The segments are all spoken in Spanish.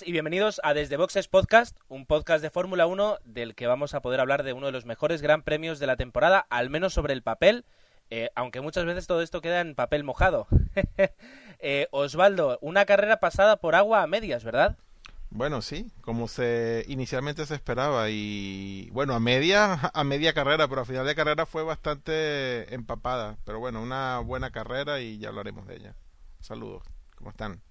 Y bienvenidos a Desde Boxes Podcast, un podcast de Fórmula 1 del que vamos a poder hablar de uno de los mejores gran premios de la temporada, al menos sobre el papel, eh, aunque muchas veces todo esto queda en papel mojado. Eh, Osvaldo, una carrera pasada por agua a medias, ¿verdad? Bueno, sí, como se inicialmente se esperaba y bueno, a media a media carrera, pero a final de carrera fue bastante empapada, pero bueno, una buena carrera y ya hablaremos de ella. Saludos, ¿cómo están?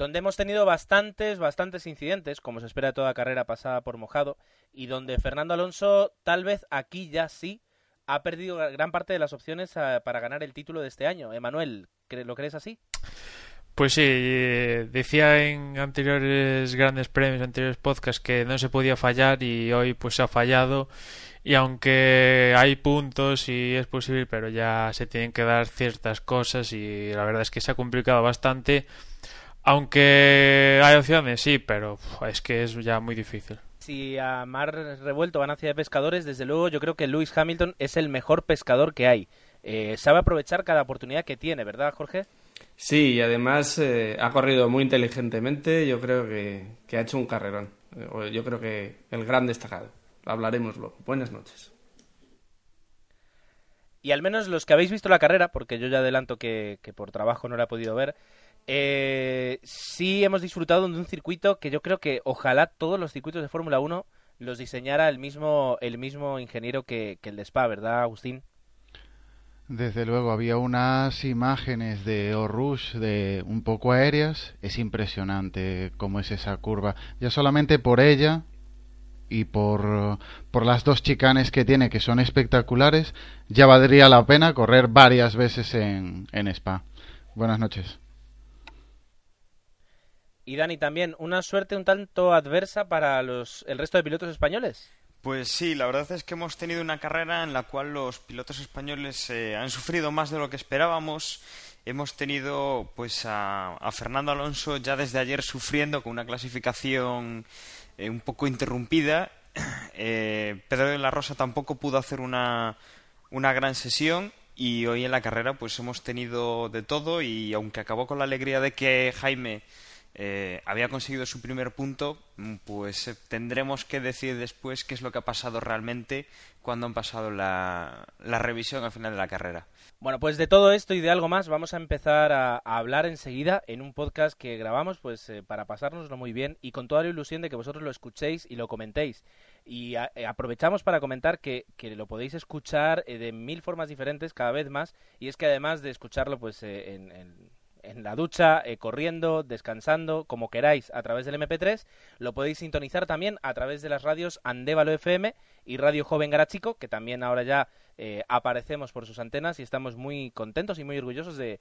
Donde hemos tenido bastantes, bastantes incidentes, como se espera toda carrera pasada por mojado, y donde Fernando Alonso tal vez aquí ya sí ha perdido gran parte de las opciones ah, para ganar el título de este año. Emanuel, ¿lo crees así? Pues sí, eh, decía en anteriores grandes premios, anteriores podcasts que no se podía fallar y hoy pues se ha fallado y aunque hay puntos y es posible, pero ya se tienen que dar ciertas cosas y la verdad es que se ha complicado bastante. Aunque hay opciones, sí, pero es que es ya muy difícil si a mar revuelto van hacia de pescadores, desde luego yo creo que Lewis Hamilton es el mejor pescador que hay. Eh, sabe aprovechar cada oportunidad que tiene, ¿verdad, Jorge? Sí, y además eh, ha corrido muy inteligentemente. Yo creo que, ha hecho un carrerón. Eh, yo creo que el gran destacado. Hablaremos luego. Buenas noches. Y al menos los que habéis visto la carrera, porque yo ya adelanto que, que por trabajo no la he podido ver, eh, sí hemos disfrutado de un circuito que yo creo que ojalá todos los circuitos de Fórmula 1 los diseñara el mismo, el mismo ingeniero que, el de Spa, ¿verdad, Agustín? Desde luego, había unas imágenes de O'Rush de un poco aéreas. Es impresionante cómo es esa curva. Ya solamente por ella y por, por las dos chicanes que tiene, que son espectaculares, ya valdría la pena correr varias veces en, en Spa. Buenas noches. Y Dani, también, una suerte un tanto adversa para los, el resto de pilotos españoles. Pues sí, la verdad es que hemos tenido una carrera en la cual los pilotos españoles eh, han sufrido más de lo que esperábamos. Hemos tenido pues a, Fernando Alonso ya desde ayer sufriendo con una clasificación eh, un poco interrumpida. Eh, Pedro de la Rosa tampoco pudo hacer una, una gran sesión y hoy en la carrera pues hemos tenido de todo y aunque acabó con la alegría de que Jaime eh, había conseguido su primer punto, mm, pues eh, tendremos que decir después qué es lo que ha pasado realmente cuando han pasado la, revisión al final de la carrera. Bueno, pues de todo esto y de algo más vamos a empezar a, hablar enseguida en un podcast que grabamos pues eh, para pasárnoslo muy bien y con toda la ilusión de que vosotros lo escuchéis y lo comentéis. Y aprovechamos para comentar que, que, lo podéis escuchar de mil formas diferentes cada vez más y es que además de escucharlo pues en la ducha, eh, corriendo, descansando, como queráis, a través del MP3. Lo podéis sintonizar también a través de las radios Andévalo FM y Radio Joven Garachico, que también ahora ya eh, aparecemos por sus antenas y estamos muy contentos y muy orgullosos de,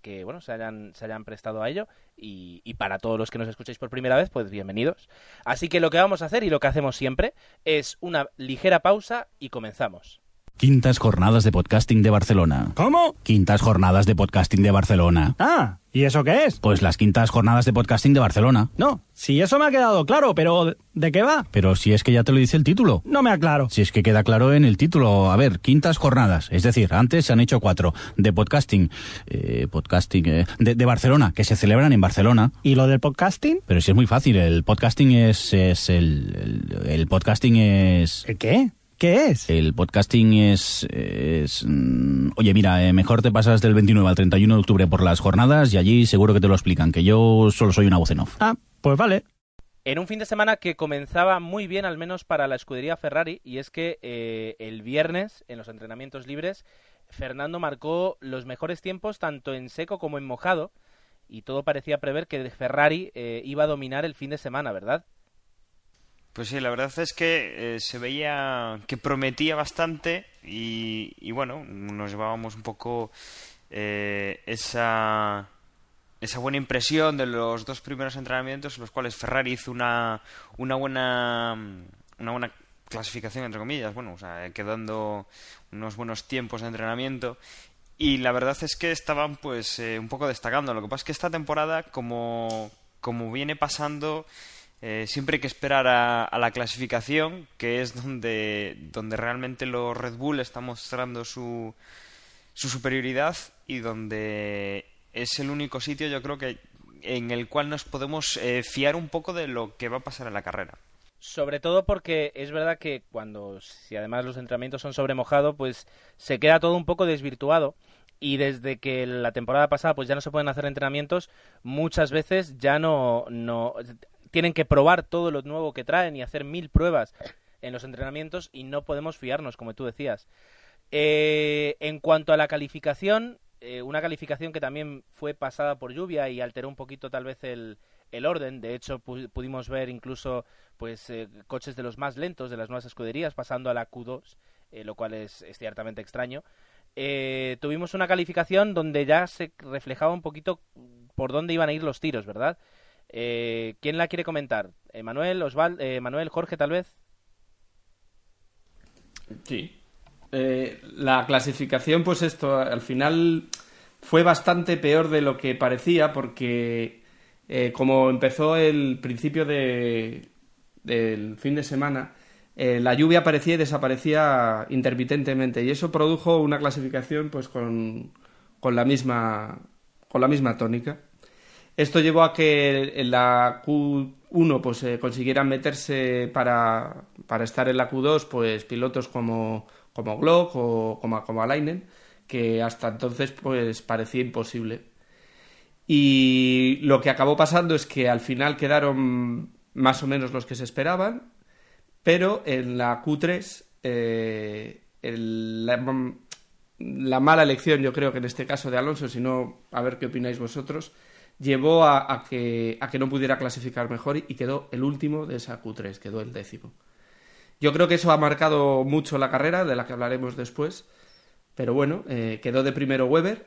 que bueno se hayan, se hayan prestado a ello. Y, y para todos los que nos escucháis por primera vez, pues bienvenidos. Así que lo que vamos a hacer y lo que hacemos siempre es una ligera pausa y comenzamos. Quintas Jornadas de Podcasting de Barcelona. ¿Cómo? Quintas Jornadas de Podcasting de Barcelona. Ah, ¿y eso qué es? Pues las Quintas Jornadas de Podcasting de Barcelona. No, si eso me ha quedado claro, pero ¿de qué va? Pero si es que ya te lo dice el título. No me aclaro. Si es que queda claro en el título. A ver, Quintas Jornadas. Es decir, antes se han hecho cuatro de podcasting. Eh, podcasting. Eh, de, Barcelona, que se celebran en Barcelona. ¿Y lo del podcasting? Pero si es muy fácil. El podcasting es. es el, el, el podcasting es. ¿El qué? ¿Qué es? El podcasting es... Mm, oye, mira, eh, mejor te pasas del 29 al 31 de octubre por las jornadas y allí seguro que te lo explican, que yo solo soy una voz en off. Ah, pues vale. En un fin de semana que comenzaba muy bien, al menos para la escudería Ferrari, y es que eh, el viernes, en los entrenamientos libres, Fernando marcó los mejores tiempos tanto en seco como en mojado, y todo parecía prever que Ferrari eh, iba a dominar el fin de semana, ¿verdad? Pues sí, la verdad es que eh, se veía que prometía bastante y, bueno, nos llevábamos un poco eh, esa, esa buena impresión de los dos primeros entrenamientos en los cuales Ferrari hizo una, una buena una buena clasificación entre comillas, bueno, o sea, quedando unos buenos tiempos de entrenamiento y la verdad es que estaban pues eh, un poco destacando. Lo que pasa es que esta temporada como como viene pasando eh, siempre hay que esperar a, la clasificación, que es donde, donde realmente los Red Bull están mostrando su, su superioridad y donde es el único sitio, yo creo que en el cual nos podemos eh, fiar un poco de lo que va a pasar en la carrera. Sobre todo porque es verdad que cuando, si además los entrenamientos son sobre mojado, pues se queda todo un poco desvirtuado. Y desde que la temporada pasada pues ya no se pueden hacer entrenamientos, muchas veces ya no, no tienen que probar todo lo nuevo que traen y hacer mil pruebas en los entrenamientos y no podemos fiarnos, como tú decías. Eh, en cuanto a la calificación, eh, una calificación que también fue pasada por lluvia y alteró un poquito tal vez el, el orden. De hecho, pudimos ver incluso pues eh, coches de los más lentos de las nuevas escuderías pasando a la Q2, eh, lo cual es, ciertamente extraño. Tuvimos una calificación donde ya se reflejaba un poquito por dónde iban a ir los tiros, ¿verdad? ¿Quién la quiere comentar? ¿Manuel, Osvaldo, Manuel, Jorge, tal vez? Sí. la clasificación, pues esto, al final fue bastante peor de lo que parecía porque eh, como empezó el principio de, del fin de semana, eh, la lluvia aparecía y desaparecía intermitentemente y eso produjo una clasificación pues con, con, la misma con la misma tónica. Esto llevó a que en la Q1 pues eh, consiguieran meterse para, para, estar en la Q2 pues pilotos como, como Glock o como, como Alainen, que hasta entonces pues parecía imposible. Y lo que acabó pasando es que al final quedaron más o menos los que se esperaban, pero en la Q3 eh, la, mala elección, yo creo que en este caso de Alonso, si no, a ver qué opináis vosotros, llevó a, que, a que no pudiera clasificar mejor y, quedó el último de esa Q3, quedó el décimo. Yo creo que eso ha marcado mucho la carrera, de la que hablaremos después, pero bueno, eh, quedó de primero Weber,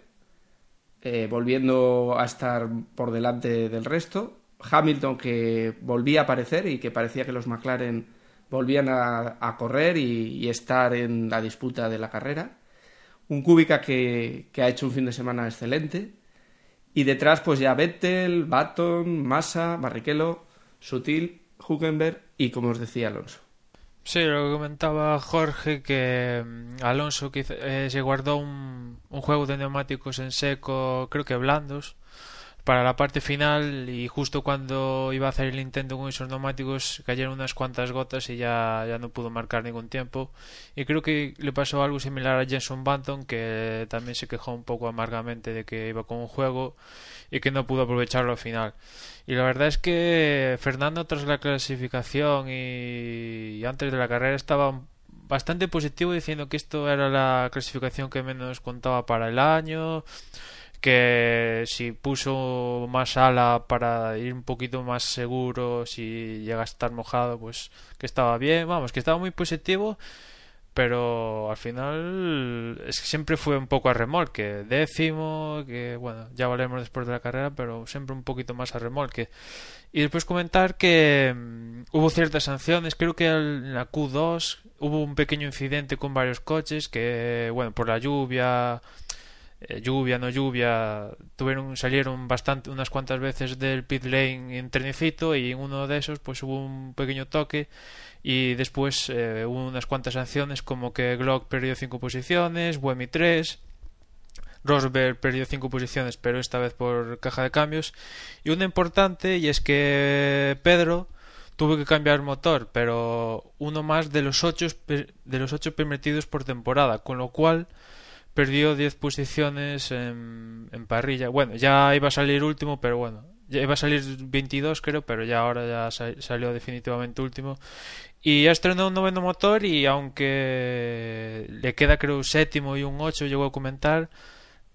eh, volviendo a estar por delante del resto. Hamilton que volvía a aparecer y que parecía que los McLaren volvían a, correr y, estar en la disputa de la carrera. Un Kubica que, ha hecho un fin de semana excelente. Y detrás, pues ya Vettel, Baton, Massa, Barrichello, Sutil, Huckenberg y, como os decía, Alonso. Sí, lo que comentaba Jorge, que mm, Alonso eh, se guardó un, un, juego de neumáticos en seco, creo que blandos, para la parte final y justo cuando iba a hacer el intento con esos neumáticos cayeron unas cuantas gotas y ya, ya no pudo marcar ningún tiempo. Y creo que le pasó algo similar a Jenson Banton, que también se quejó un poco amargamente de que iba con un juego y que no pudo aprovecharlo al final. Y la verdad es que Fernando tras la clasificación y, antes de la carrera estaba bastante positivo diciendo que esto era la clasificación que menos contaba para el año que si puso más ala para ir un poquito más seguro si llega a estar mojado pues que estaba bien vamos que estaba muy positivo pero al final siempre fue un poco a remolque, décimo, que bueno, ya hablaremos después de la carrera, pero siempre un poquito más a remolque. Y después comentar que mm, hubo ciertas sanciones, creo que en la Q2 hubo un pequeño incidente con varios coches que, bueno, por la lluvia, eh, lluvia, no lluvia, tuvieron, salieron bastante, unas cuantas veces del pit lane en trenecito y en uno de esos pues hubo un pequeño toque y después eh, hubo unas cuantas sanciones como que Glock perdió 5 posiciones, Buemi 3, Rosberg perdió 5 posiciones pero esta vez por caja de cambios. Y una importante y es que Pedro tuvo que cambiar motor pero uno más de los 8 de los ocho permitidos por temporada con lo cual perdió 10 posiciones en, parrilla bueno ya iba a salir último pero bueno ya iba a salir 22 creo, pero ya ahora ya salió definitivamente último. Y ya estrenó un noveno motor y aunque le queda creo un séptimo y un 8, llegó a comentar,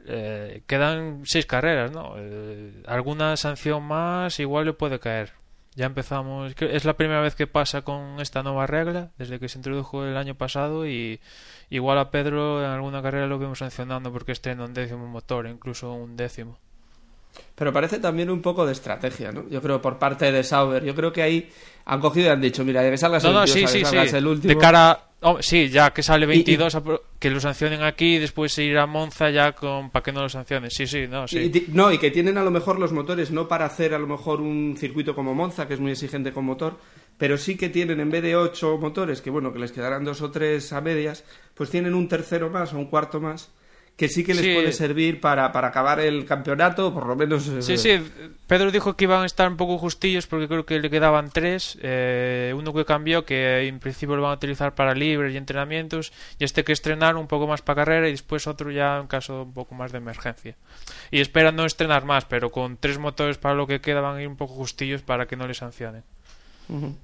eh, quedan seis carreras, ¿no? Eh, alguna sanción más igual le puede caer. Ya empezamos, es la primera vez que pasa con esta nueva regla, desde que se introdujo el año pasado y igual a Pedro en alguna carrera lo vemos sancionando porque estrena un décimo motor, incluso un décimo. Pero parece también un poco de estrategia, ¿no? Yo creo por parte de Sauber. Yo creo que ahí han cogido y han dicho, mira, de que salgas, el, el último. De cara. Oh, sí, ya que sale 22, que lo sancionen aquí y después ir a Monza ya con para que no lo sancionen. Sí, sí, no, sí. Y, no, y que tienen a lo mejor los motores no para hacer a lo mejor un circuito como Monza, que es muy exigente con motor, pero sí que tienen en vez de 8 motores, que bueno, que les quedarán dos o tres a medias, pues tienen un tercero más o un cuarto más que sí que les Sí. puede servir para, para acabar el campeonato, por lo menos. eh, Sí, sí, Pedro dijo que iban a estar un poco justillos porque creo que le quedaban tres. eh, uno que cambió, que en principio lo van a utilizar para libres y entrenamientos, y este que estrenar un poco más para carrera y después otro ya en caso un poco más de emergencia. Y esperan no estrenar más, pero con tres motores para lo que queda van a ir un poco justillos para que no les sancionen. Ujú.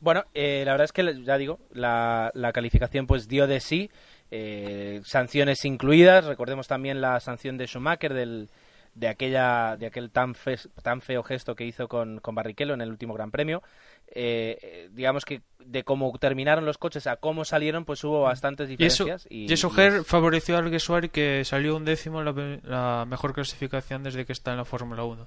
Bueno, eh, la verdad es que, ya digo, la, la calificación pues dio de sí, eh, sanciones incluidas, recordemos también la sanción de Schumacher del, de aquella de aquel tan, fe- tan feo gesto que hizo con, con Barrichello en el último Gran Premio. Eh, eh, digamos que de cómo terminaron los coches a cómo salieron, pues hubo bastantes Y eso, diferencias. y eso favoreció al Guesuari que salió un décimo en la, la mejor clasificación desde que está en la Fórmula 1.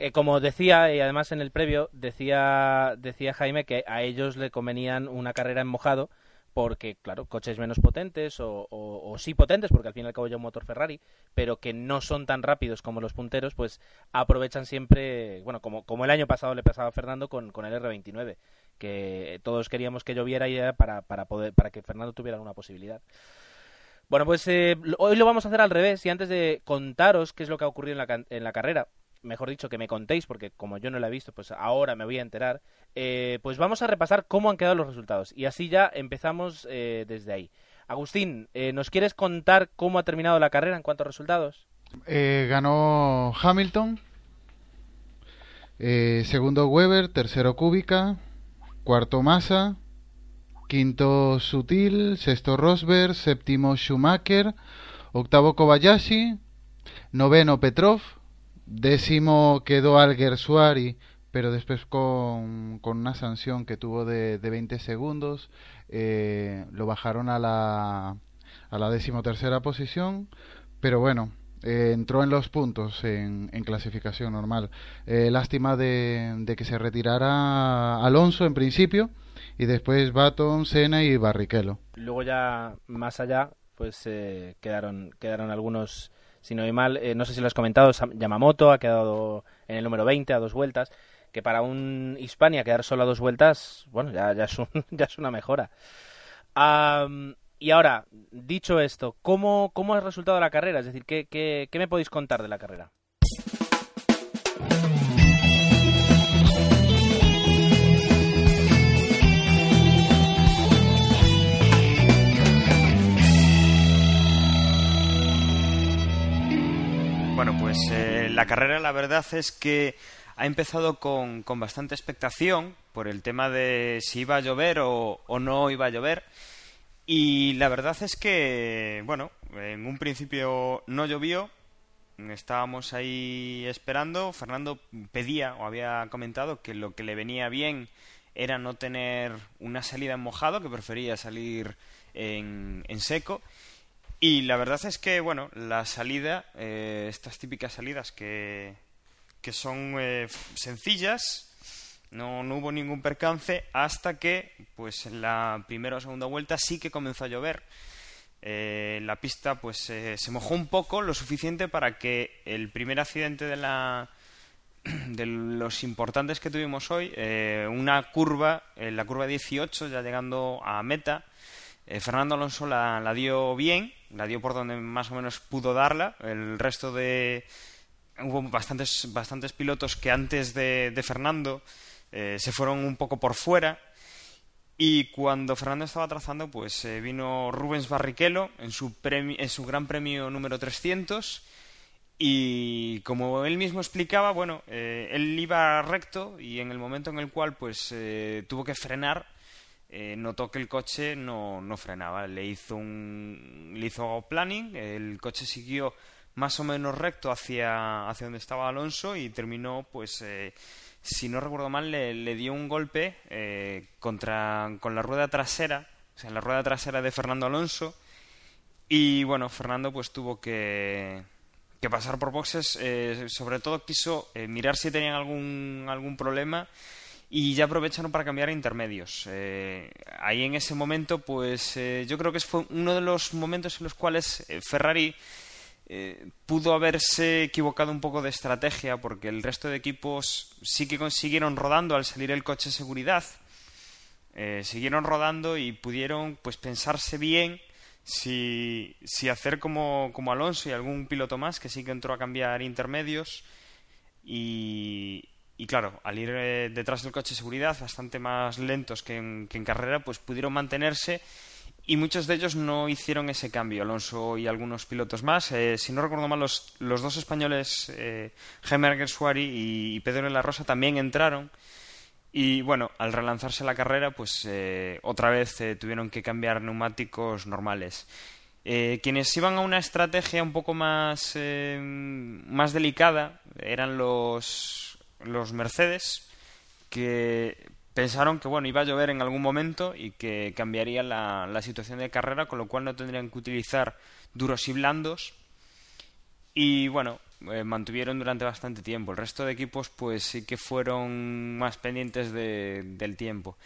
Eh, como decía, y además en el previo, decía, decía Jaime que a ellos le convenían una carrera en mojado porque, claro, coches menos potentes o, sí potentes, porque al fin y al cabo ya un motor Ferrari, pero que no son tan rápidos como los punteros, pues aprovechan siempre, bueno, como, como el año pasado le pasaba a Fernando con, con el R29, que todos queríamos que lloviera y para, para, poder, para que Fernando tuviera una posibilidad. Bueno, pues eh, hoy lo vamos a hacer al revés y antes de contaros qué es lo que ha ocurrido en la, en la carrera, mejor dicho, que me contéis, porque como yo no la he visto, pues ahora me voy a enterar, eh, pues vamos a repasar cómo han quedado los resultados. Y así ya empezamos eh, desde ahí. Agustín, eh, ¿nos quieres contar cómo ha terminado la carrera en cuanto a resultados? Ganó Hamilton, segundo Weber, tercero Kubica, cuarto Massa, quinto Sutil, sexto Rosberg, séptimo Schumacher, octavo Kobayashi, noveno Petrov, décimo quedó Alguersuari, pero después con, con una sanción que tuvo de, de 20 segundos, eh, lo bajaron a la, a la decimotercera posición, pero bueno, eh, entró en los puntos en, en clasificación normal. Eh, lástima de, de que se retirara Alonso en principio y después Baton, Senna y Barrichello. Luego ya más allá, pues eh, quedaron, quedaron algunos, si no hay mal, eh, no sé si lo has comentado, Yamamoto ha quedado en el número 20 a dos vueltas, que para un Hispania quedar solo a dos vueltas, bueno, ya, es, un- ya es una mejora. Y ahora, dicho esto, ¿cómo, ¿cómo ha resultado la carrera? Es decir, ¿qué, qué, qué me podéis contar de la carrera? Bueno, pues eh, la carrera la verdad es que ha empezado con, con bastante expectación por el tema de si iba a llover o, o no iba a llover. Y la verdad es que, bueno, en un principio no llovió, estábamos ahí esperando. Fernando pedía o había comentado que lo que le venía bien era no tener una salida en mojado, que prefería salir en, en seco. Y la verdad es que, bueno, la salida, eh, estas típicas salidas que, que son eh, sencillas, no, no hubo ningún percance hasta que, pues en la primera o segunda vuelta sí que comenzó a llover. Eh, la pista pues eh, se mojó un poco, lo suficiente para que el primer accidente de la de los importantes que tuvimos hoy, eh, una curva, en la curva 18, ya llegando a meta, eh, Fernando Alonso la, la dio bien, la dio por donde más o menos pudo darla. El resto de. Hubo bastantes, bastantes pilotos que antes de, de Fernando eh, se fueron un poco por fuera. Y cuando Fernando estaba trazando, pues eh, vino Rubens Barrichello en su, premi- en su gran premio número 300. Y como él mismo explicaba, bueno, eh, él iba recto y en el momento en el cual pues tuvo que frenar, eh, notó que el coche no, no frenaba. Le hizo un le hizo planning, el coche siguió más o menos recto hacia, hacia donde estaba Alonso y terminó, pues, eh, si no recuerdo mal, le, le dio un golpe eh, contra, con la rueda trasera, o sea, en la rueda trasera de Fernando Alonso. Y bueno, Fernando pues tuvo que, que pasar por boxes. eh, sobre todo quiso eh, mirar si tenían algún, algún problema y ya aprovecharon para cambiar intermedios. Eh, ahí en ese momento, pues eh, yo creo que fue uno de los momentos en los cuales eh, Ferrari eh, pudo haberse equivocado un poco de estrategia porque el resto de equipos sí que consiguieron rodando al salir el coche de seguridad. siguieron rodando y pudieron pues pensarse bien si, si hacer como, como Alonso y algún piloto más que sí que entró a cambiar intermedios y, y claro, al ir eh, detrás del coche de seguridad bastante más lentos que en, que en carrera, pues pudieron mantenerse y muchos de ellos no hicieron ese cambio, Alonso y algunos pilotos más. Eh, si no recuerdo mal, los, los dos españoles, eh, Jaime Alguersuari y Pedro de la Rosa, también entraron. Y bueno, al relanzarse la carrera, pues eh, otra vez eh, tuvieron que cambiar neumáticos normales. Eh, quienes iban a una estrategia un poco más, eh, más delicada eran los, los Mercedes, que pensaron que bueno iba a llover en algún momento y que cambiaría la, la situación de carrera, con lo cual no tendrían que utilizar duros y blandos. Y bueno, eh, mantuvieron durante bastante tiempo. El resto de equipos pues sí que fueron más pendientes de- del tiempo.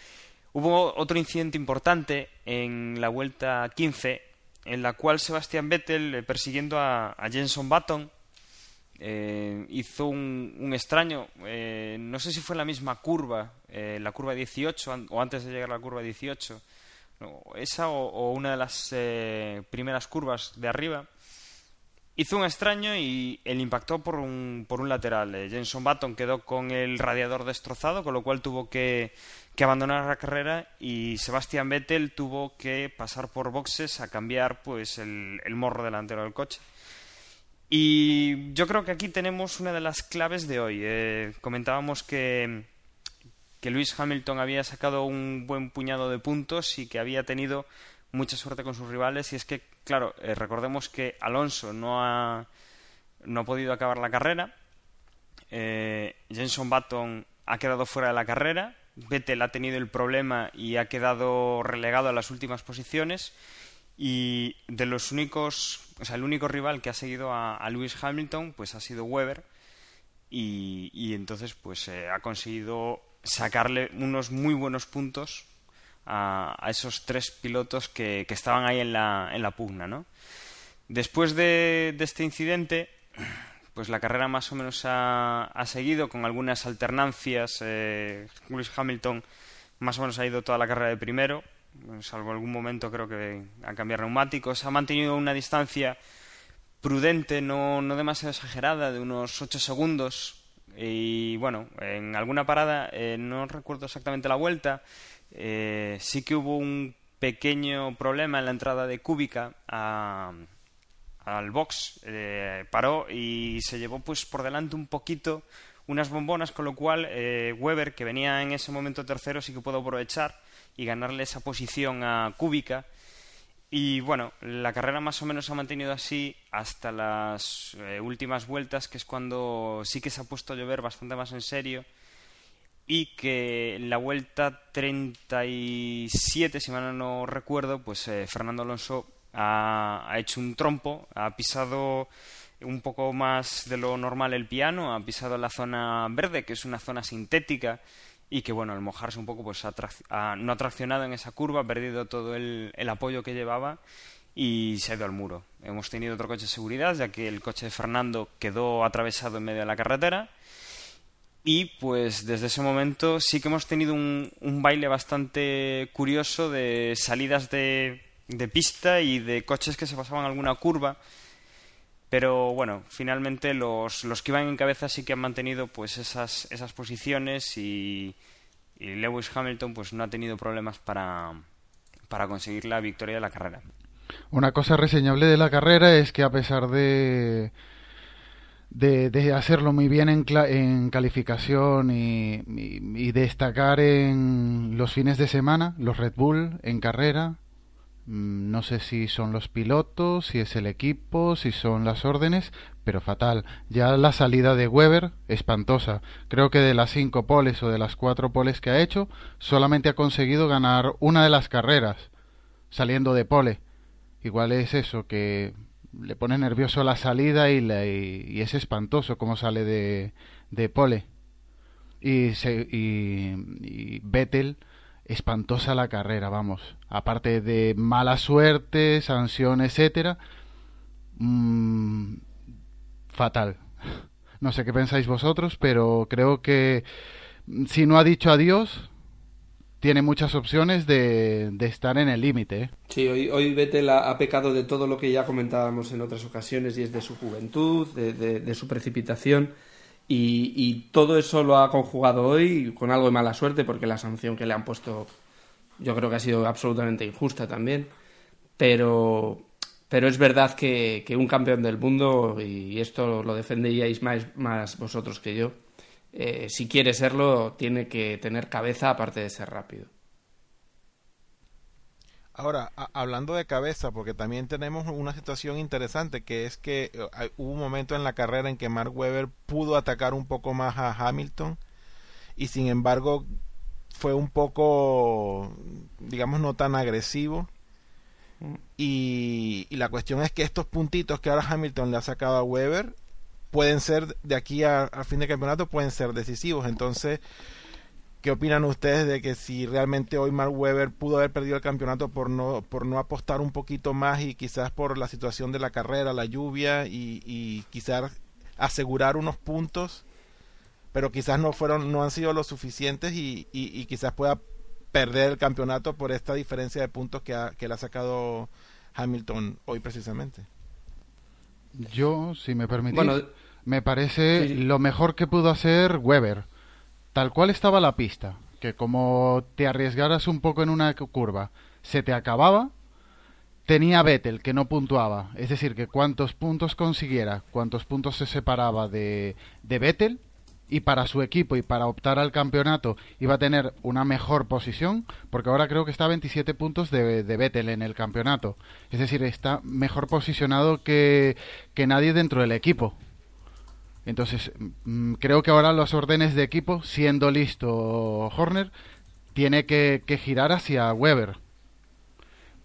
Hubo otro incidente importante en la vuelta 15, en la cual Sebastian Vettel, eh, persiguiendo a, a Jenson Button, eh, hizo un, extraño, eh, no sé si fue la misma curva, eh, la curva 18, an- o antes de llegar a la curva 18, no, esa o, una de las eh, primeras curvas de arriba, hizo un extraño y él impactó por un, por un lateral. Eh, Jenson Button quedó con el radiador destrozado, con lo cual tuvo que, abandonar la carrera y Sebastian Vettel tuvo que pasar por boxes a cambiar pues el, el morro delantero del coche. Y yo creo que aquí tenemos una de las claves de hoy. Eh, comentábamos que, que Lewis Hamilton había sacado un buen puñado de puntos y que había tenido mucha suerte con sus rivales. Y es que, claro, eh, recordemos que Alonso no ha, no ha podido acabar la carrera. Eh, Jenson Button ha quedado fuera de la carrera. Vettel ha tenido el problema y ha quedado relegado a las últimas posiciones. Y de los únicos, o sea, el único rival que ha seguido a, Lewis Hamilton, pues ha sido Weber. Y, y entonces, pues eh, ha conseguido sacarle unos muy buenos puntos a, a esos tres pilotos que, que estaban ahí en la, en la pugna, ¿no? Después de, de este incidente, pues la carrera más o menos ha, ha seguido con algunas alternancias. Eh, Lewis Hamilton más o menos ha ido toda la carrera de primero, salvo algún momento creo que a cambiar neumáticos. Ha mantenido una distancia prudente, no, no demasiado exagerada, de unos 8 segundos. Y bueno, en alguna parada, eh, no recuerdo exactamente la vuelta, eh, sí que hubo un pequeño problema en la entrada de Kubica a, al box, eh, paró y se llevó pues por delante un poquito unas bombonas, con lo cual eh, Weber, que venía en ese momento tercero, sí que pudo aprovechar y ganarle esa posición a Kubica. Y bueno, la carrera más o menos ha mantenido así hasta las eh, últimas vueltas, que es cuando sí que se ha puesto a llover bastante más en serio. Y que en la vuelta 37, si mal no recuerdo, pues eh, Fernando Alonso ha, ha hecho un trompo, ha pisado un poco más de lo normal el piano, ha pisado la zona verde, que es una zona sintética, y que bueno, al mojarse un poco, pues ha no ha traccionado en esa curva, ha perdido todo el, el apoyo que llevaba y se ha ido al muro. Hemos tenido otro coche de seguridad, ya que el coche de Fernando quedó atravesado en medio de la carretera. Y pues desde ese momento sí que hemos tenido un, un baile bastante curioso de salidas de, de pista y de coches que se pasaban alguna curva. Pero bueno, finalmente los, los que iban en cabeza sí que han mantenido pues esas, esas posiciones y, Lewis Hamilton pues no ha tenido problemas para, para conseguir la victoria de la carrera. Una cosa reseñable de la carrera es que a pesar de, de, hacerlo muy bien en, en calificación y, destacar en los fines de semana, los Red Bull en carrera, no sé si son los pilotos, si es el equipo, si son las órdenes, pero fatal. Ya la salida de Weber, espantosa. Creo que de las cinco poles o de las cuatro poles que ha hecho, solamente ha conseguido ganar una de las carreras, saliendo de pole. Igual es eso, que le pone nervioso la salida y, y es espantoso cómo sale de, de pole. Y, se, y, y Vettel, espantosa la carrera, vamos. Aparte de mala suerte, sanción, etcétera, mm, fatal. No sé qué pensáis vosotros, pero creo que mm, si no ha dicho adiós, tiene muchas opciones de, estar en el límite. ¿eh? Sí, hoy, hoy Vettel ha, pecado de todo lo que ya comentábamos en otras ocasiones y es de su juventud, de su precipitación y, y todo eso lo ha conjugado hoy con algo de mala suerte porque la sanción que le han puesto yo creo que ha sido absolutamente injusta también, pero, pero es verdad que, que un campeón del mundo, y esto lo defenderíais más, más vosotros que yo, eh, si quiere serlo tiene que tener cabeza aparte de ser rápido. Ahora, hablando de cabeza, porque también tenemos una situación interesante, que es que eh, hay- hubo un momento en la carrera en que Mark Webber pudo atacar un poco más a Hamilton y sin embargo fue un poco, digamos, no tan agresivo. Y, y la cuestión es que estos puntitos que ahora Hamilton le ha sacado a Webber pueden ser, de aquí a, a fin de campeonato, pueden ser decisivos. Entonces, ¿Qué opinan ustedes de que si realmente hoy Mark Webber pudo haber perdido el campeonato por no, por no apostar un poquito más y quizás por la situación de la carrera, la lluvia y, y quizás asegurar unos puntos, pero quizás no fueron, no han sido lo suficientes y, y, y quizás pueda perder el campeonato por esta diferencia de puntos que, ha, que le ha sacado Hamilton hoy precisamente? Yo, si me permitís, Bueno, me parece sí, lo mejor que pudo hacer Weber. Tal cual estaba la pista, que como te arriesgaras un poco en una cu- curva, se te acababa, tenía Vettel que no puntuaba. Es decir, que cuantos puntos consiguiera, cuantos puntos se separaba de, de Vettel, y para su equipo y para optar al campeonato iba a tener una mejor posición, porque ahora creo que está a 27 puntos de, de Vettel en el campeonato. Es decir, está mejor posicionado que, que nadie dentro del equipo. Entonces, mm, creo que ahora los órdenes de equipo, siendo listo Horner, tiene que, que girar hacia Weber.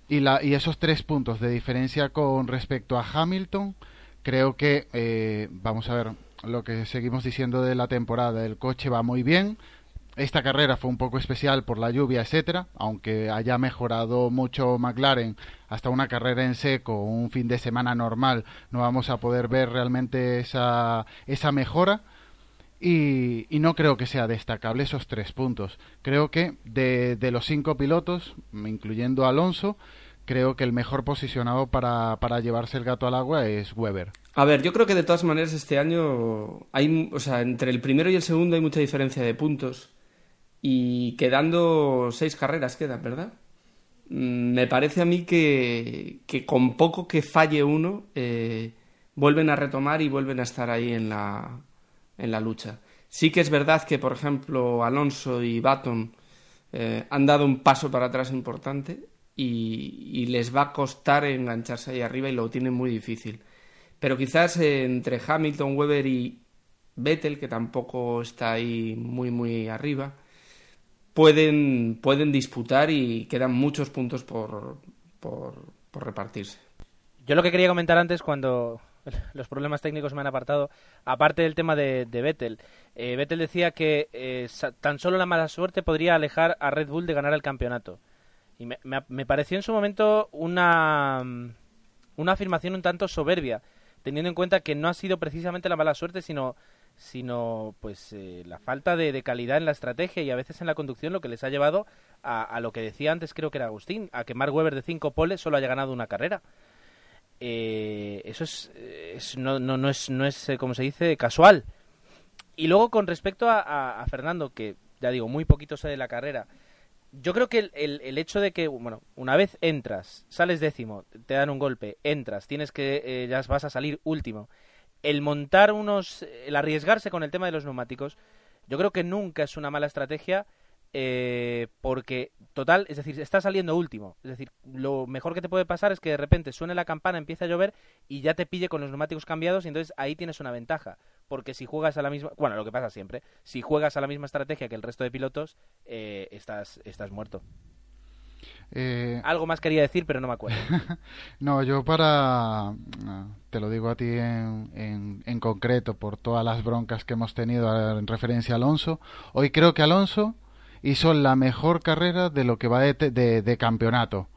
Y, la, y esos tres puntos de diferencia con respecto a Hamilton, creo que, eh, vamos a ver, lo que seguimos diciendo de la temporada, el coche va muy bien. Esta carrera fue un poco especial por la lluvia, etcétera, aunque haya mejorado mucho McLaren hasta una carrera en seco, un fin de semana normal, no vamos a poder ver realmente esa, esa mejora. Y, y no creo que sea destacable esos tres puntos. Creo que de, de los cinco pilotos, incluyendo Alonso, creo que el mejor posicionado para, para llevarse el gato al agua es Weber. A ver, yo creo que de todas maneras este año hay, o sea, entre el primero y el segundo hay mucha diferencia de puntos y quedando seis carreras quedan, ¿verdad? Mm, Me parece a mí que, que con poco que falle uno eh, vuelven a retomar y vuelven a estar ahí en la, en la lucha. Sí que es verdad que, por ejemplo, Alonso y Baton eh, han dado un paso para atrás importante y, les va a costar engancharse ahí arriba y lo tienen muy difícil. Pero quizás entre Hamilton, Weber y Vettel, que tampoco está ahí muy, muy arriba, pueden, pueden disputar y quedan muchos puntos por, por, por repartirse. Yo lo que quería comentar antes, cuando los problemas técnicos me han apartado, aparte del tema de, Vettel, eh, Vettel decía que eh, tan solo la mala suerte podría alejar a Red Bull de ganar el campeonato. Y me, me- me pareció en su momento una, una afirmación un tanto soberbia, teniendo en cuenta que no ha sido precisamente la mala suerte, sino sino pues eh, la falta de, calidad en la estrategia y a veces en la conducción lo que les ha llevado a, lo que decía antes creo que era Agustín, a que Mark Webber de cinco poles solo haya ganado una carrera. Eh, eso es, es- no, no, no es, no es eh, como se dice, casual. Y luego con respecto a, a- a Fernando, que ya digo, muy poquito sé de la carrera, yo creo que el, el- el hecho de que, bueno, una vez entras, sales décimo, te dan un golpe, entras, tienes que, eh, ya vas a salir último, el montar unos, el arriesgarse con el tema de los neumáticos, yo creo que nunca es una mala estrategia eh, porque, total, es decir, está saliendo último. Es decir, lo mejor que te puede pasar es que de repente suene la campana, empiece a llover y ya te pille con los neumáticos cambiados y entonces ahí tienes una ventaja. Porque si juegas a la misma, bueno, lo que pasa siempre, si juegas a la misma estrategia que el resto de pilotos, eh, estás, estás muerto. Eh, Algo más quería decir, pero no me acuerdo. No, yo para, te lo digo a ti en, en, concreto, por todas las broncas que hemos tenido en referencia a Alonso, hoy creo que Alonso hizo la mejor carrera de lo que va de, de campeonato.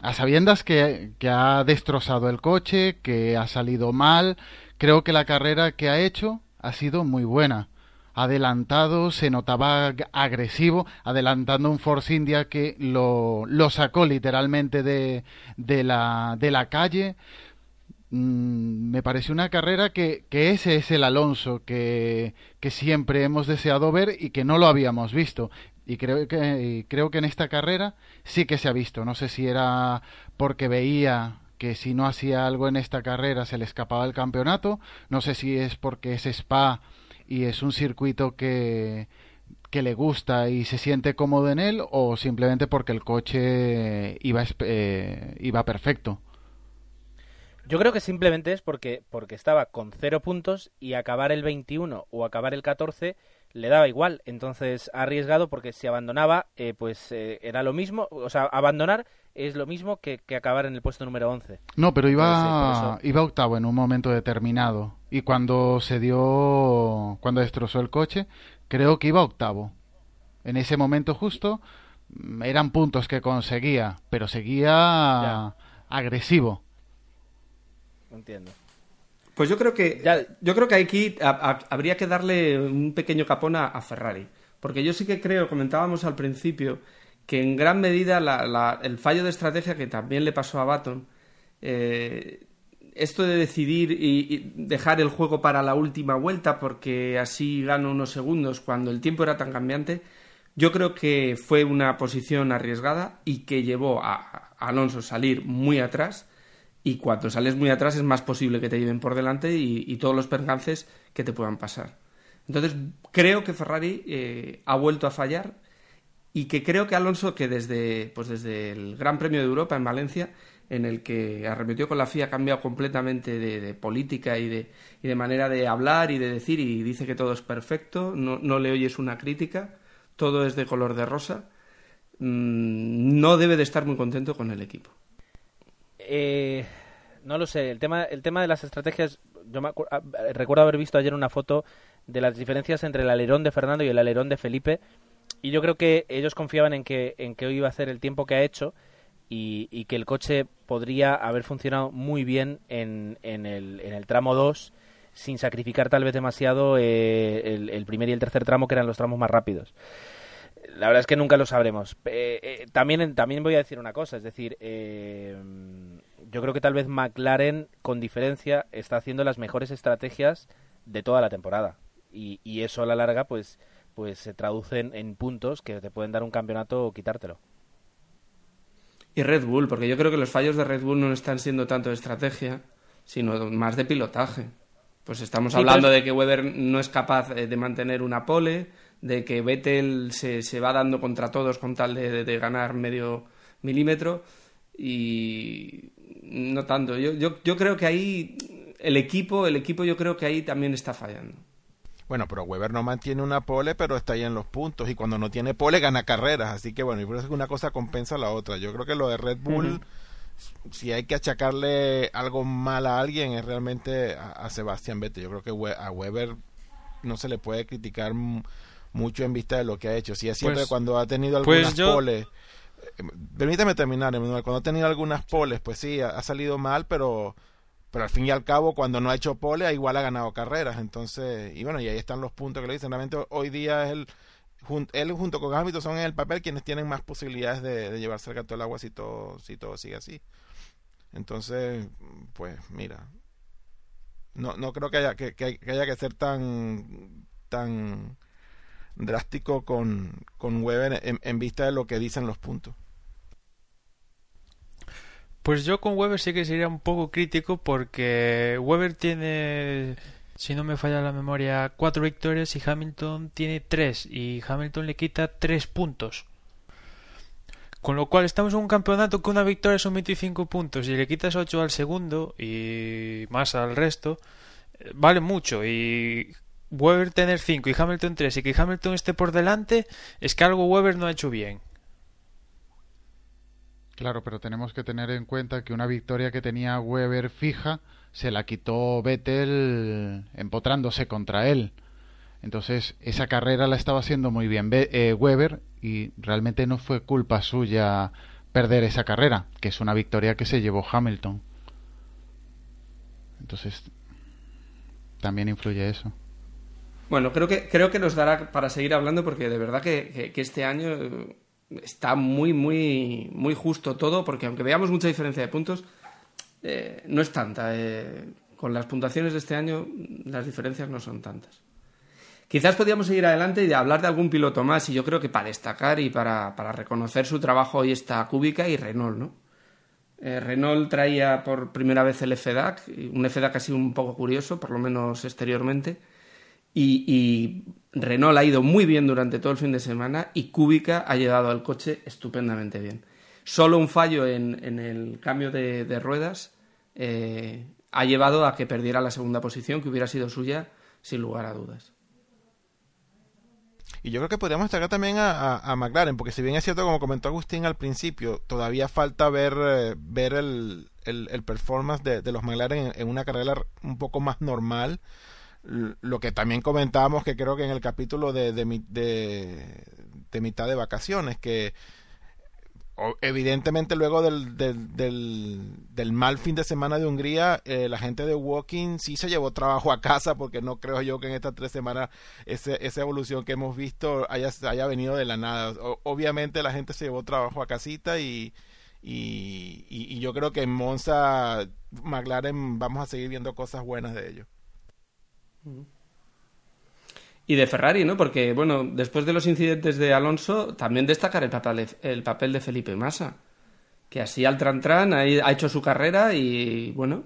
A sabiendas que, que ha destrozado el coche, que ha salido mal, creo que la carrera que ha hecho ha sido muy buena. adelantado, se notaba agresivo, adelantando un Force India que lo, lo sacó literalmente de, de, la, de la calle. Mm, me pareció una carrera que, ese es el Alonso que, siempre hemos deseado ver y que no lo habíamos visto. Y creo que, creo que en esta carrera sí que se ha visto. No sé si era porque veía que si no hacía algo en esta carrera se le escapaba el campeonato. No sé si es porque es Spa y es un circuito que, que le gusta y se siente cómodo en él o simplemente porque el coche iba, eh, iba perfecto. Yo creo que simplemente es porque, porque estaba con cero puntos y acabar el 21 o acabar el 14 le daba igual. Entonces ha arriesgado porque si abandonaba, eh, pues eh, era lo mismo. O sea, abandonar es lo mismo que, que acabar en el puesto número 11. No, pero iba, iba octavo en un momento determinado. Y cuando se dio, cuando destrozó el coche, creo que iba octavo. En ese momento justo mm, eran puntos que conseguía, pero seguía ya. agresivo. Entiendo. Pues yo creo que ya, yo creo que aquí a, a, habría que darle un pequeño capón a, a, Ferrari, porque yo sí que creo, comentábamos al principio, que en gran medida la, la, el fallo de estrategia que también le pasó a Baton, eh, esto de decidir y, y, dejar el juego para la última vuelta porque así gano unos segundos cuando el tiempo era tan cambiante, yo creo que fue una posición arriesgada y que llevó a, a Alonso salir muy atrás y cuando sales muy atrás es más posible que te lleven por delante y, todos los percances que te puedan pasar. Entonces creo que Ferrari eh, ha vuelto a fallar y que creo que Alonso, que desde, pues desde el Gran Premio de Europa en Valencia, en el que arremetió con la FIA, ha cambiado completamente de, política y de, y de, manera de hablar y de decir y dice que todo es perfecto, no, no le oyes una crítica, todo es de color de rosa, mmm, no debe de estar muy contento con el equipo. Eh, no lo sé, el tema, el tema de las estrategias, yo me recuerdo haber visto ayer una foto de las diferencias entre el alerón de Fernando y el alerón de Felipe, y yo creo que ellos confiaban en que, en que hoy iba a hacer el tiempo que ha hecho y, y que el coche podría haber funcionado muy bien en, en, el, en el tramo 2 sin sacrificar tal vez demasiado eh, el, el primer y el tercer tramo que eran los tramos más rápidos la verdad es que nunca lo sabremos. Eh, eh, también, también voy a decir una cosa, es decir, eh, yo creo que tal vez McLaren, con diferencia, está haciendo las mejores estrategias de toda la temporada. Y, y eso a la larga, pues, pues se traduce en, en, puntos que te pueden dar un campeonato o quitártelo. Y Red Bull, porque yo creo que los fallos de Red Bull no están siendo tanto de estrategia, sino más de pilotaje. Pues estamos sí, hablando pues... de que Weber no es capaz de mantener una pole, de que Vettel se, se va dando contra todos con tal de, de, de, ganar medio milímetro y no tanto. Yo, yo, yo creo que ahí el equipo, el equipo yo creo que ahí también está fallando. Bueno, pero Weber no mantiene una pole, pero está ahí en los puntos. Y cuando no tiene pole, gana carreras. Así que bueno, y por eso es que una cosa compensa a la otra. Yo creo que lo de Red Bull, uh -huh. si hay que achacarle algo mal a alguien, es realmente a, a Sebastián Vettel. Yo creo que a Weber no se le puede criticar mucho en vista de lo que ha hecho. Si es cierto pues, que cuando ha tenido algunas pues yo... poles, permítame terminar, Emanuel, cuando ha tenido algunas poles, pues sí, ha, ha, salido mal, pero pero al fin y al cabo cuando no ha hecho pole igual ha ganado carreras. Entonces y bueno y ahí están los puntos que le dicen. Realmente hoy día es el jun, él junto con Hamilton son en el papel quienes tienen más posibilidades de, de llevarse al gato del agua si todo si todo sigue así. Entonces pues mira no no creo que haya que, que, que haya que ser tan tan drástico con, con Weber en, en, vista de lo que dicen los puntos. Pues yo con Weber sí que sería un poco crítico porque Weber tiene, si no me falla la memoria, cuatro victorias y Hamilton tiene tres y Hamilton le quita tres puntos. Con lo cual estamos en un campeonato que una victoria son 25 puntos y le quitas 8 al segundo y más al resto, eh, vale mucho y Weber tener 5 y Hamilton 3 y que Hamilton esté por delante, es que algo Weber no ha hecho bien. Claro, pero tenemos que tener en cuenta que una victoria que tenía Weber fija se la quitó Vettel empotrándose contra él. Entonces, esa carrera la estaba haciendo muy bien eh, Weber y realmente no fue culpa suya perder esa carrera, que es una victoria que se llevó Hamilton. Entonces, también influye eso. Bueno, creo que, creo que nos dará para seguir hablando porque de verdad que, este año está muy, muy, muy justo todo, porque aunque veamos mucha diferencia de puntos, eh, no es tanta. eh, con las puntuaciones de este año, las diferencias no son tantas. Quizás podríamos seguir adelante y hablar de algún piloto más, y yo creo que para destacar y para, para reconocer su trabajo hoy está Kubica y Renault, ¿no? Eh, Renault traía por primera vez el FDAC, un FDAC así un poco curioso, por lo menos exteriormente, y, Renault ha ido muy bien durante todo el fin de semana y Kubica ha llevado al coche estupendamente bien. Solo un fallo en, el cambio de, ruedas eh, ha llevado a que perdiera la segunda posición, que hubiera sido suya sin lugar a dudas. Y yo creo que podríamos destacar también a, McLaren, porque si bien es cierto, como comentó Agustín al principio, todavía falta ver, eh, el, performance de, los McLaren en, en una carrera un poco más normal. Lo que también comentábamos, que creo que en el capítulo de, de, de, de mitad de vacaciones, que evidentemente luego del, del, del, mal fin de semana de Hungría, eh, la gente de Walking sí se llevó trabajo a casa porque no creo yo que en estas tres semanas ese, esa evolución que hemos visto haya, haya venido de la nada. Obviamente la gente se llevó trabajo a casita y, y, y- y yo creo que en Monza, McLaren vamos a seguir viendo cosas buenas de ellos. Y de Ferrari, ¿no? Porque, bueno, después de los incidentes de Alonso, también destacar el papel de, el papel de Felipe Massa, que así al tran tran ha, ha hecho su carrera y, bueno,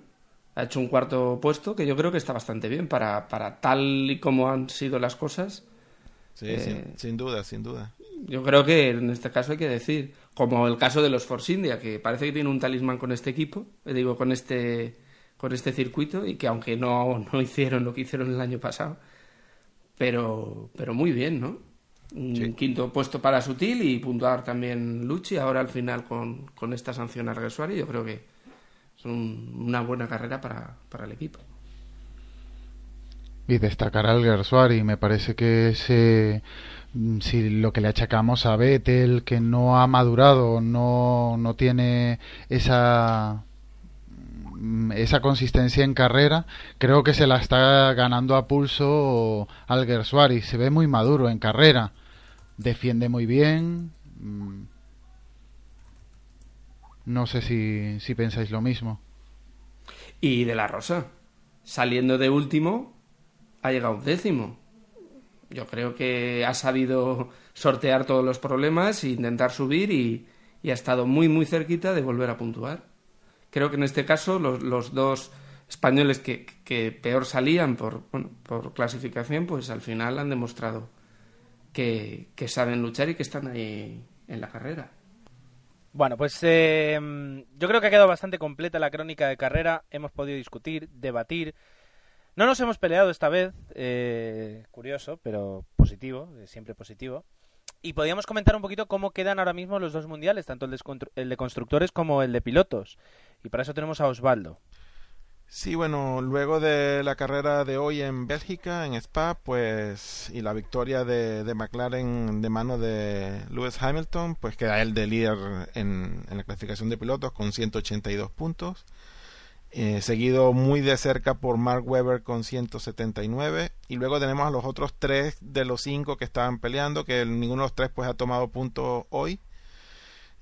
ha hecho un cuarto puesto que yo creo que está bastante bien para, para tal y como han sido las cosas. Sí, Eh, sin, sin duda, sin duda. Yo creo que en este caso hay que decir, como el caso de los Force India, que parece que tiene un talismán con este equipo, eh, digo, con este, con este circuito, y que aunque no, no hicieron lo que hicieron el año pasado, pero, pero muy bien, ¿no? Un Sí. quinto puesto para Sutil y puntuar también Lucci, ahora al final con, con esta sanción a Reguesuari, yo creo que es un- una buena carrera para, para el equipo. Y destacar al Gersuari, me parece que ese, mm, si lo que le achacamos a Vettel, que no ha madurado, no, no tiene esa, esa consistencia en carrera, creo que se la está ganando a pulso al Gersuari. Se ve muy maduro en carrera, defiende muy bien. mm. No sé si, si pensáis lo mismo. Y de la Rosa, saliendo de último, ha llegado un décimo. Yo creo que ha sabido sortear todos los problemas intentar subir y, y ha estado muy, muy cerquita de volver a puntuar. Creo que en este caso los, dos españoles que, peor salían por, clasificación, pues al final han demostrado que, saben luchar y que están ahí en la carrera. Bueno, pues eh, yo creo que ha quedado bastante completa la crónica de carrera. Hemos podido discutir, debatir. No nos hemos peleado esta vez, eh, curioso, pero positivo, eh, siempre positivo. Y podíamos comentar un poquito cómo quedan ahora mismo los dos mundiales, tanto el de, el de constructores como el de pilotos. Y para eso tenemos a Osvaldo. Sí, bueno, luego de la carrera de hoy en Bélgica, en Spa, pues, y la victoria de, de McLaren de mano de Lewis Hamilton, pues queda él de líder en, en la clasificación de pilotos con 182 puntos. Eh, seguido muy de cerca por Mark Webber con 179 y luego tenemos a los otros tres de los cinco que estaban peleando que ninguno de los tres pues ha tomado puntos hoy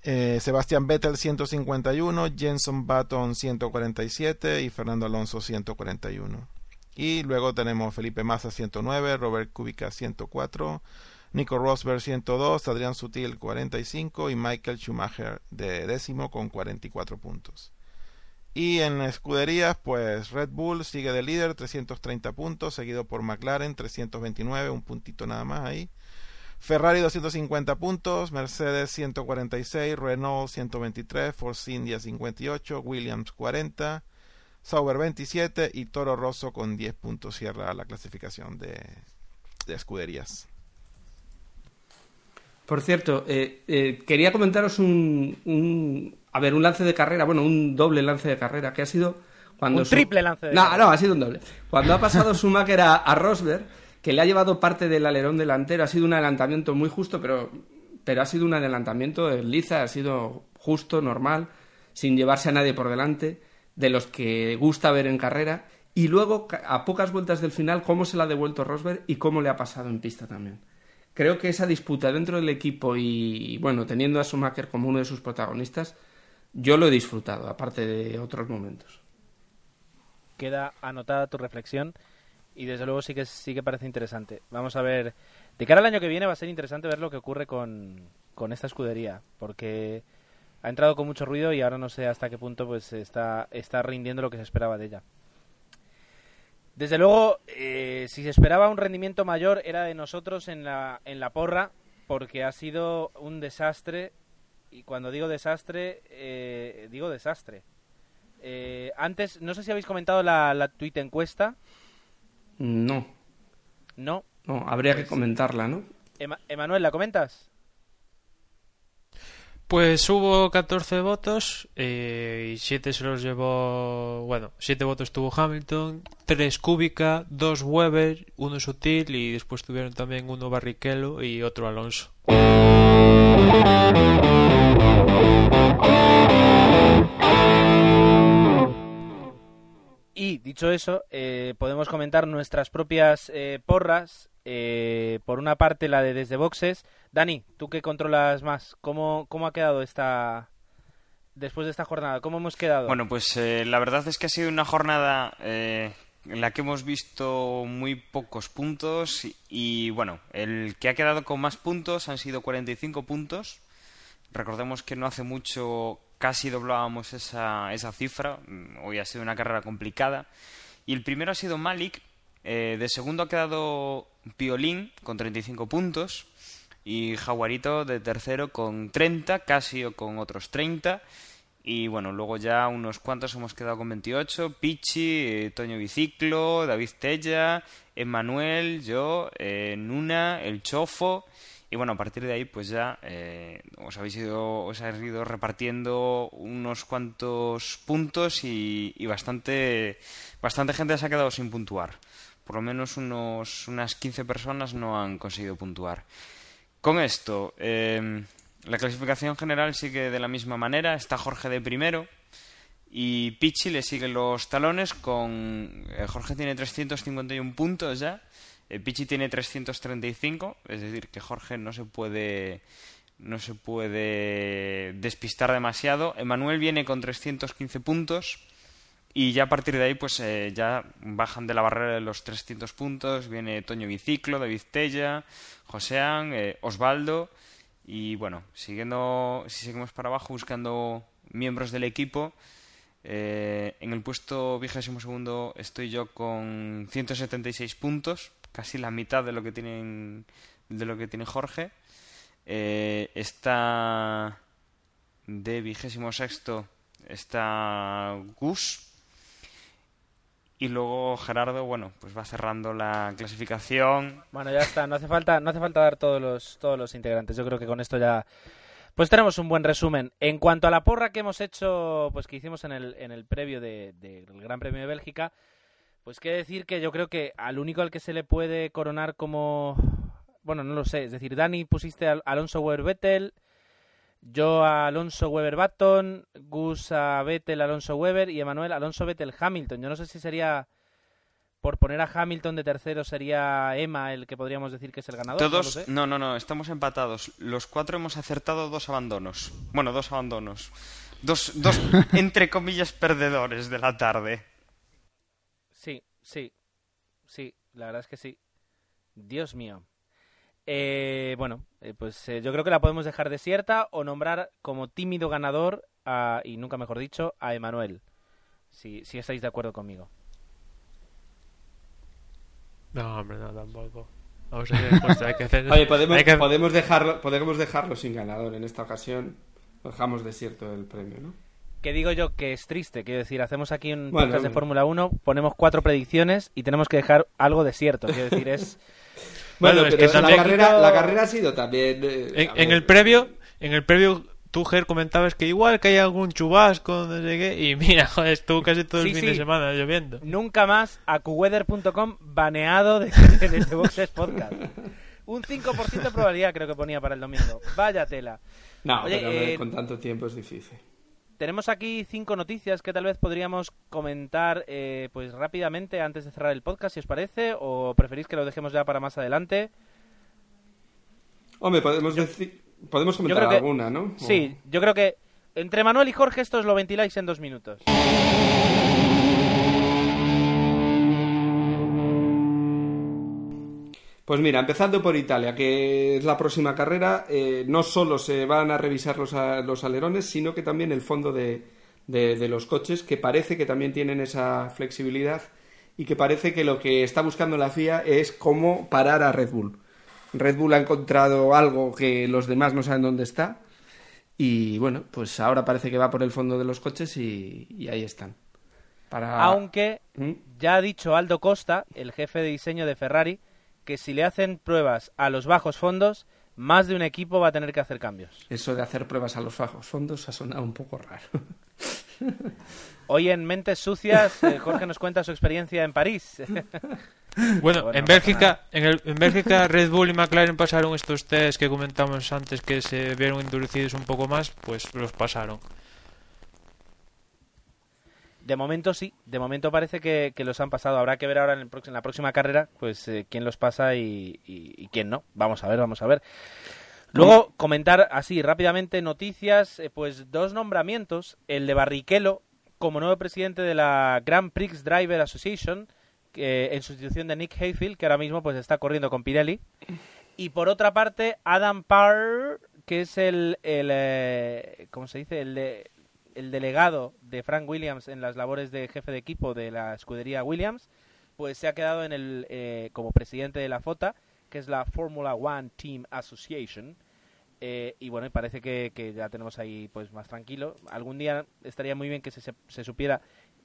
eh, Sebastián Vettel 151, Jenson Button 147 y Fernando Alonso 141. Y luego tenemos Felipe Massa 109, Robert Kubica 104, Nico Rosberg 102, Adrián Sutil 45 y Michael Schumacher de décimo con 44 puntos. Y en escuderías, pues Red Bull sigue de líder, 330 puntos, seguido por McLaren 329, un puntito nada más ahí. Ferrari 250 puntos, Mercedes 146, Renault 123, Force India 58, Williams 40, Sauber 27 y Toro Rosso con 10 puntos cierra la clasificación de, de escuderías. Por cierto, eh, eh, quería comentaros un, un- a ver, un lance de carrera, bueno, un doble lance de carrera, que ha sido cuando... Un su- triple lance de No, carrera. no, ha sido un doble. Cuando ha pasado Schumacher a, a Rosberg, que le ha llevado parte del alerón delantero, ha sido un adelantamiento muy justo, pero, pero ha sido un adelantamiento en liza, ha sido justo, normal, sin llevarse a nadie por delante, de los que gusta ver en carrera, y luego a pocas vueltas del final cómo se la ha devuelto Rosberg y cómo le ha pasado en pista también. Creo que esa disputa dentro del equipo y bueno, teniendo a Schumacher como uno de sus protagonistas, yo lo he disfrutado, aparte de otros momentos. Queda anotada tu reflexión y desde luego sí que sí que parece interesante. Vamos a ver, de cara al año que viene va a ser interesante ver lo que ocurre con, con esta escudería, porque ha entrado con mucho ruido y ahora no sé hasta qué punto pues está, está rindiendo lo que se esperaba de ella. Desde luego, eh, si se esperaba un rendimiento mayor era de nosotros en la, en la porra, porque ha sido un desastre, y cuando digo desastre, eh, digo desastre. Eh, antes, no sé si habéis comentado la, la tweet encuesta, No, ¿no? no, habría que Pues- comentarla, ¿no? Ema- Emanuel, ¿la comentas? Pues hubo 14 votos eh, y 7 se los llevó. Bueno, 7 votos tuvo Hamilton, 3 Kubica, 2 Weber, 1 Sutil y después tuvieron también uno Barrichello y otro Alonso. Y dicho eso, eh, podemos comentar nuestras propias eh, porras. Eh, por una parte, la de desde boxes. Dani, tú que controlas más, ¿cómo, cómo ha quedado esta. Después de esta jornada, ¿cómo hemos quedado? Bueno, pues eh, la verdad es que ha sido una jornada eh, en la que hemos visto muy pocos puntos y, y, bueno, el que ha quedado con más puntos han sido 45 puntos. Recordemos que no hace mucho casi doblábamos esa, esa cifra. Mm, Hoy ha sido una carrera complicada. Y el primero ha sido Malik. eh, de segundo ha quedado Piolín con 35 puntos. Y Jaguarito de tercero con 30, Casio con otros 30. Y bueno, luego ya unos cuantos hemos quedado con 28. Pichi, eh, Toño Biciclo, David Tella, Emmanuel, yo, eh, Nuna, El Chofo. Y bueno, a partir de ahí pues ya eh, os habéis ido, os habéis ido repartiendo unos cuantos puntos y, bastante, bastante gente se ha quedado sin puntuar. Por lo menos unos, unas 15 personas no han conseguido puntuar. Con esto, eh, la clasificación general sigue de la misma manera. Está Jorge de primero y Pichi le sigue los talones con... eh, Jorge tiene 351 puntos ya. Pichi tiene 335, es decir, que Jorge no se puede no se puede despistar demasiado. Emanuel viene con 315 puntos y ya a partir de ahí pues eh, ya bajan de la barrera de los 300 puntos. Viene Toño Biciclo, David Tella, Joseán, eh, Osvaldo y bueno, siguiendo si seguimos para abajo buscando miembros del equipo eh, en el puesto vigésimo segundo estoy yo con 176 puntos, casi la mitad de lo que tienen de lo que tiene Jorge. Eh, está de vigésimo sexto está Gus y luego Gerardo, bueno, pues va cerrando la clasificación. Bueno, ya está, no hace falta, no hace falta dar todos los, todos los integrantes. Yo creo que con esto ya pues tenemos un buen resumen. En cuanto a la porra que hemos hecho, pues que hicimos en el, en el previo de- del Gran Premio de Bélgica, pues qué decir que yo creo que al único al que se le puede coronar como bueno, no lo sé, es decir, Dani pusiste a Alonso Weber Vettel, yo a Alonso Weber Baton, Gus a Vettel Alonso Weber y Emanuel Alonso Vettel Hamilton. Yo no sé si sería por poner a Hamilton de tercero sería Emma el que podríamos decir que es el ganador. no Todos, sé. no, no, no, estamos empatados. Los cuatro hemos acertado dos abandonos. Bueno, dos abandonos. Dos, dos entre comillas, perdedores de la tarde. Sí, sí, la verdad es que sí. Dios mío. Eh, bueno, eh, pues eh, yo creo que la podemos dejar desierta o nombrar como tímido ganador, a, y nunca mejor dicho, a Emanuel. Si, si estáis de acuerdo conmigo. No, hombre, no, tampoco. Vamos a pues hay que hacer... Oye, podemos, hay que- podemos, dejarlo, podemos dejarlo sin ganador en esta ocasión. Lo dejamos desierto el premio, ¿no? Que digo yo que es triste, quiero decir, hacemos aquí un Bueno, podcast de. Fórmula 1, ponemos cuatro predicciones y tenemos que dejar algo desierto. Quiero decir, es... Bueno, Bueno, es pero que la, también- carrera, la carrera ha sido también... eh, En, a el previo, en el previo, tú, Ger, comentabas que igual que hay algún chubasco, no sé qué, y mira, joder, estuvo casi todo el Sí, fin sí. de semana lloviendo. Nunca más AcuWeather.com baneado de, de este Boxes Podcast. Un 5% de probabilidad creo que ponía para el domingo. Vaya tela. No, Oye, pero a eh, con tanto tiempo es difícil. Tenemos aquí cinco noticias que tal vez podríamos comentar eh, pues rápidamente antes de cerrar el podcast, si os parece, o preferís que lo dejemos ya para más adelante. Hombre, podemos decir, podemos comentar que- alguna, ¿no? Sí, yo creo que entre Manuel y Jorge esto os lo ventiláis en dos minutos. Pues mira, empezando por Italia, que es la próxima carrera, eh, no solo se van a revisar los, a- los alerones, sino que también el fondo de, de- de los coches, que parece que también tienen esa flexibilidad y que parece que lo que está buscando la FIA es cómo parar a Red Bull. Red Bull ha encontrado algo que los demás no saben dónde está y bueno, pues ahora parece que va por el fondo de los coches y, y ahí están. Para... Aunque ¿Mm? ya ha dicho Aldo Costa, el jefe de diseño de Ferrari, que si le hacen pruebas a los bajos fondos, más de un equipo va a tener que hacer cambios. Eso de hacer pruebas a los bajos fondos ha sonado un poco raro. Hoy en Mentes Sucias, eh, Jorge nos cuenta su experiencia en París. Bueno, Bueno, en Bélgica, en, el- en Bélgica Red Bull y McLaren pasaron estos test que comentamos antes que se vieron endurecidos un poco más, pues los pasaron. De momento sí, de momento parece que, que los han pasado. Habrá que ver ahora en, el en la próxima carrera pues eh, quién los pasa y, y- y quién no. Vamos a ver, vamos a ver. Luego comentar así rápidamente noticias, eh, pues dos nombramientos, el de Barrichello como nuevo presidente de la Grand Prix Driver Association, en sustitución de Nick Hayfield, que ahora mismo pues está corriendo con Pirelli. Y por otra parte, Adam Parr, que es el, el eh, ¿cómo se dice? El, de- el delegado de Frank Williams en las labores de jefe de equipo de la escudería Williams, pues se ha quedado en el eh, como presidente de la FOTA, que es la Formula One Team Association. Eh, y bueno, parece que, que ya tenemos ahí pues más tranquilo. Algún día estaría muy bien que se- se supiera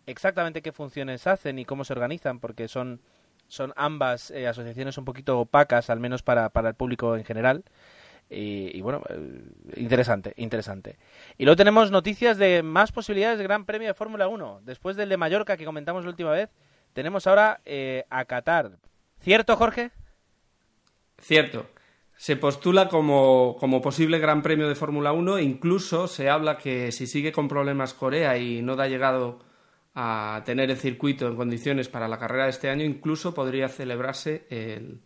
exactamente qué funciones hacen y cómo se organizan, porque son, son ambas eh, asociaciones un poquito opacas, al menos para, para el público en general. Y, bueno, eh, interesante, interesante. Y luego tenemos noticias de más posibilidades de Gran Premio de Fórmula 1. Después del de Mallorca que comentamos la última vez, tenemos ahora eh, a Qatar. ¿Cierto, Jorge? Cierto. Se postula como, como posible Gran Premio de Fórmula 1 e incluso se habla que si sigue con problemas Corea y no da llegado a tener el circuito en condiciones para la carrera de este año, incluso podría celebrarse el,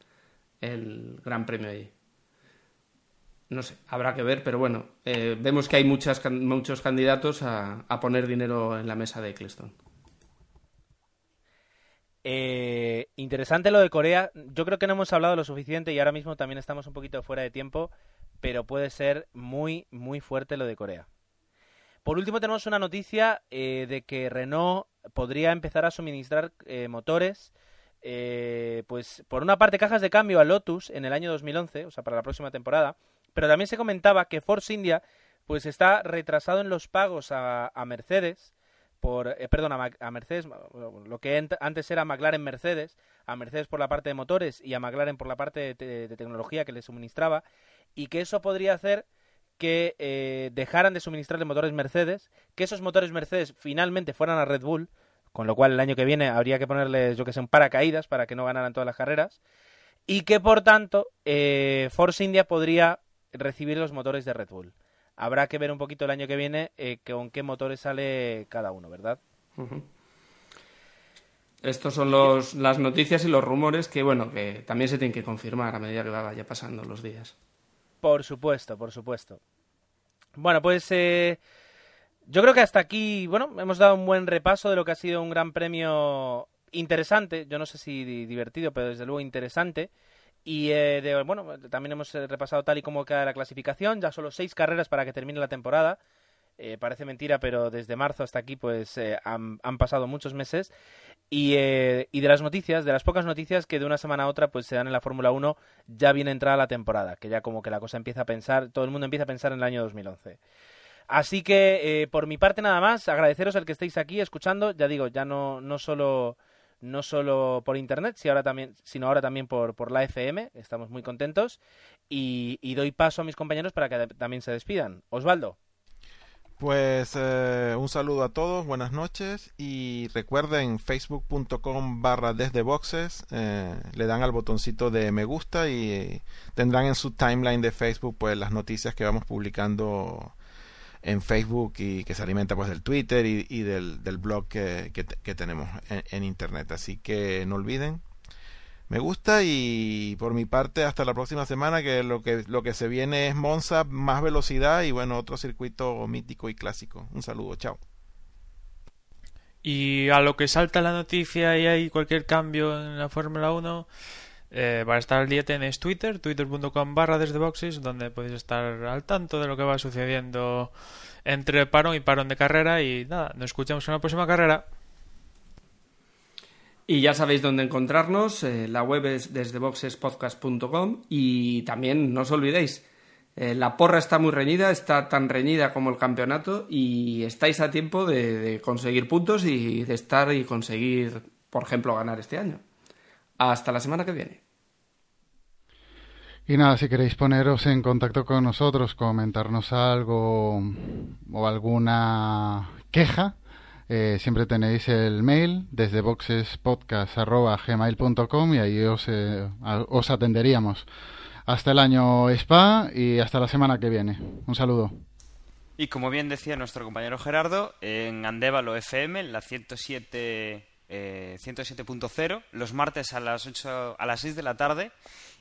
el Gran Premio allí. No sé, habrá que ver, pero bueno, eh, vemos que hay muchas, muchos candidatos a, a poner dinero en la mesa de Eccleston. Eh, interesante lo de Corea. Yo creo que no hemos hablado lo suficiente y ahora mismo también estamos un poquito fuera de tiempo, pero puede ser muy, muy fuerte lo de Corea. Por último, tenemos una noticia eh, de que Renault podría empezar a suministrar eh, motores, eh, pues por una parte cajas de cambio a Lotus en el año 2011, o sea, para la próxima temporada, pero también se comentaba que Force India pues está retrasado en los pagos a, a Mercedes por eh, perdón a, a Mercedes lo que antes era McLaren Mercedes a Mercedes por la parte de motores y a McLaren por la parte de, de tecnología que le suministraba y que eso podría hacer que eh, dejaran de suministrarle motores Mercedes que esos motores Mercedes finalmente fueran a Red Bull con lo cual el año que viene habría que ponerles yo que sé un paracaídas para que no ganaran todas las carreras y que por tanto eh, Force India podría recibir los motores de Red Bull habrá que ver un poquito el año que viene eh, con qué motores sale cada uno, ¿verdad? Estos son los, las noticias y los rumores que, bueno, que también se tienen que confirmar a medida que vaya pasando los días. Por supuesto, por supuesto. Bueno, pues eh, yo creo que hasta aquí, bueno, hemos dado un buen repaso de lo que ha sido un gran premio interesante, yo no sé si di- divertido, pero desde luego interesante. Y eh, de- bueno, también hemos eh, repasado tal y como queda la clasificación, ya solo seis carreras para que termine la temporada. Eh, parece mentira, pero desde marzo hasta aquí pues eh, han, pasado muchos meses. Y, eh, y de las noticias, de las pocas noticias que de una semana a otra pues se dan en la Fórmula 1, ya viene entrada la temporada, que ya como que la cosa empieza a pensar, todo el mundo empieza a pensar en el año 2011. Así que por mi parte nada más, agradeceros el que estéis aquí escuchando, ya digo, ya no, no solo no solo por internet, sino ahora también, sino ahora también por, por la FM, estamos muy contentos y, doy paso a mis compañeros para que también se despidan. Osvaldo. Pues eh, un saludo a todos, buenas noches y recuerden facebook.com barra desde boxes, eh, le dan al botoncito de me gusta y tendrán en su timeline de Facebook pues las noticias que vamos publicando en Facebook y que se alimenta pues del Twitter y, del, del, blog que, que, tenemos en, Internet. Así que no olviden. Me gusta y por mi parte hasta la próxima semana que lo que lo que se viene es Monza, más velocidad y bueno, otro circuito mítico y clásico. Un saludo, chao. Y a lo que salta la noticia y hay cualquier cambio en la Fórmula 1, eh, para estar al día tenéis Twitter, twitter.com barra desde boxes, donde podéis estar al tanto de lo que va sucediendo entre parón y parón de carrera. Y nada, nos escuchamos en la próxima carrera. Y ya sabéis dónde encontrarnos. Eh, la web es desdeboxespodcast.com y también no os olvidéis, eh, la porra está muy reñida, está tan reñida como el campeonato y estáis a tiempo de conseguir puntos y de estar y conseguir, por ejemplo, ganar este año. Hasta la semana que viene. Y nada, si queréis poneros en contacto con nosotros, comentarnos algo o alguna queja, eh, siempre tenéis el mail desde boxespodcast.gmail.com y ahí os, eh, os atenderíamos. Hasta el año SPA y hasta la semana que viene. Un saludo. Y como bien decía nuestro compañero Gerardo, en Andévalo FM, en la 107 107.0 eh, los martes a las 8 a las 6 de la tarde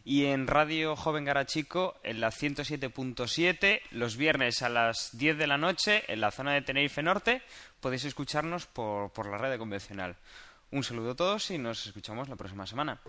y en Radio Joven Garachico en la 107.7 los viernes a las 10 de la noche en la zona de Tenerife Norte podéis escucharnos por, por la red convencional. Un saludo a todos y nos escuchamos la próxima semana.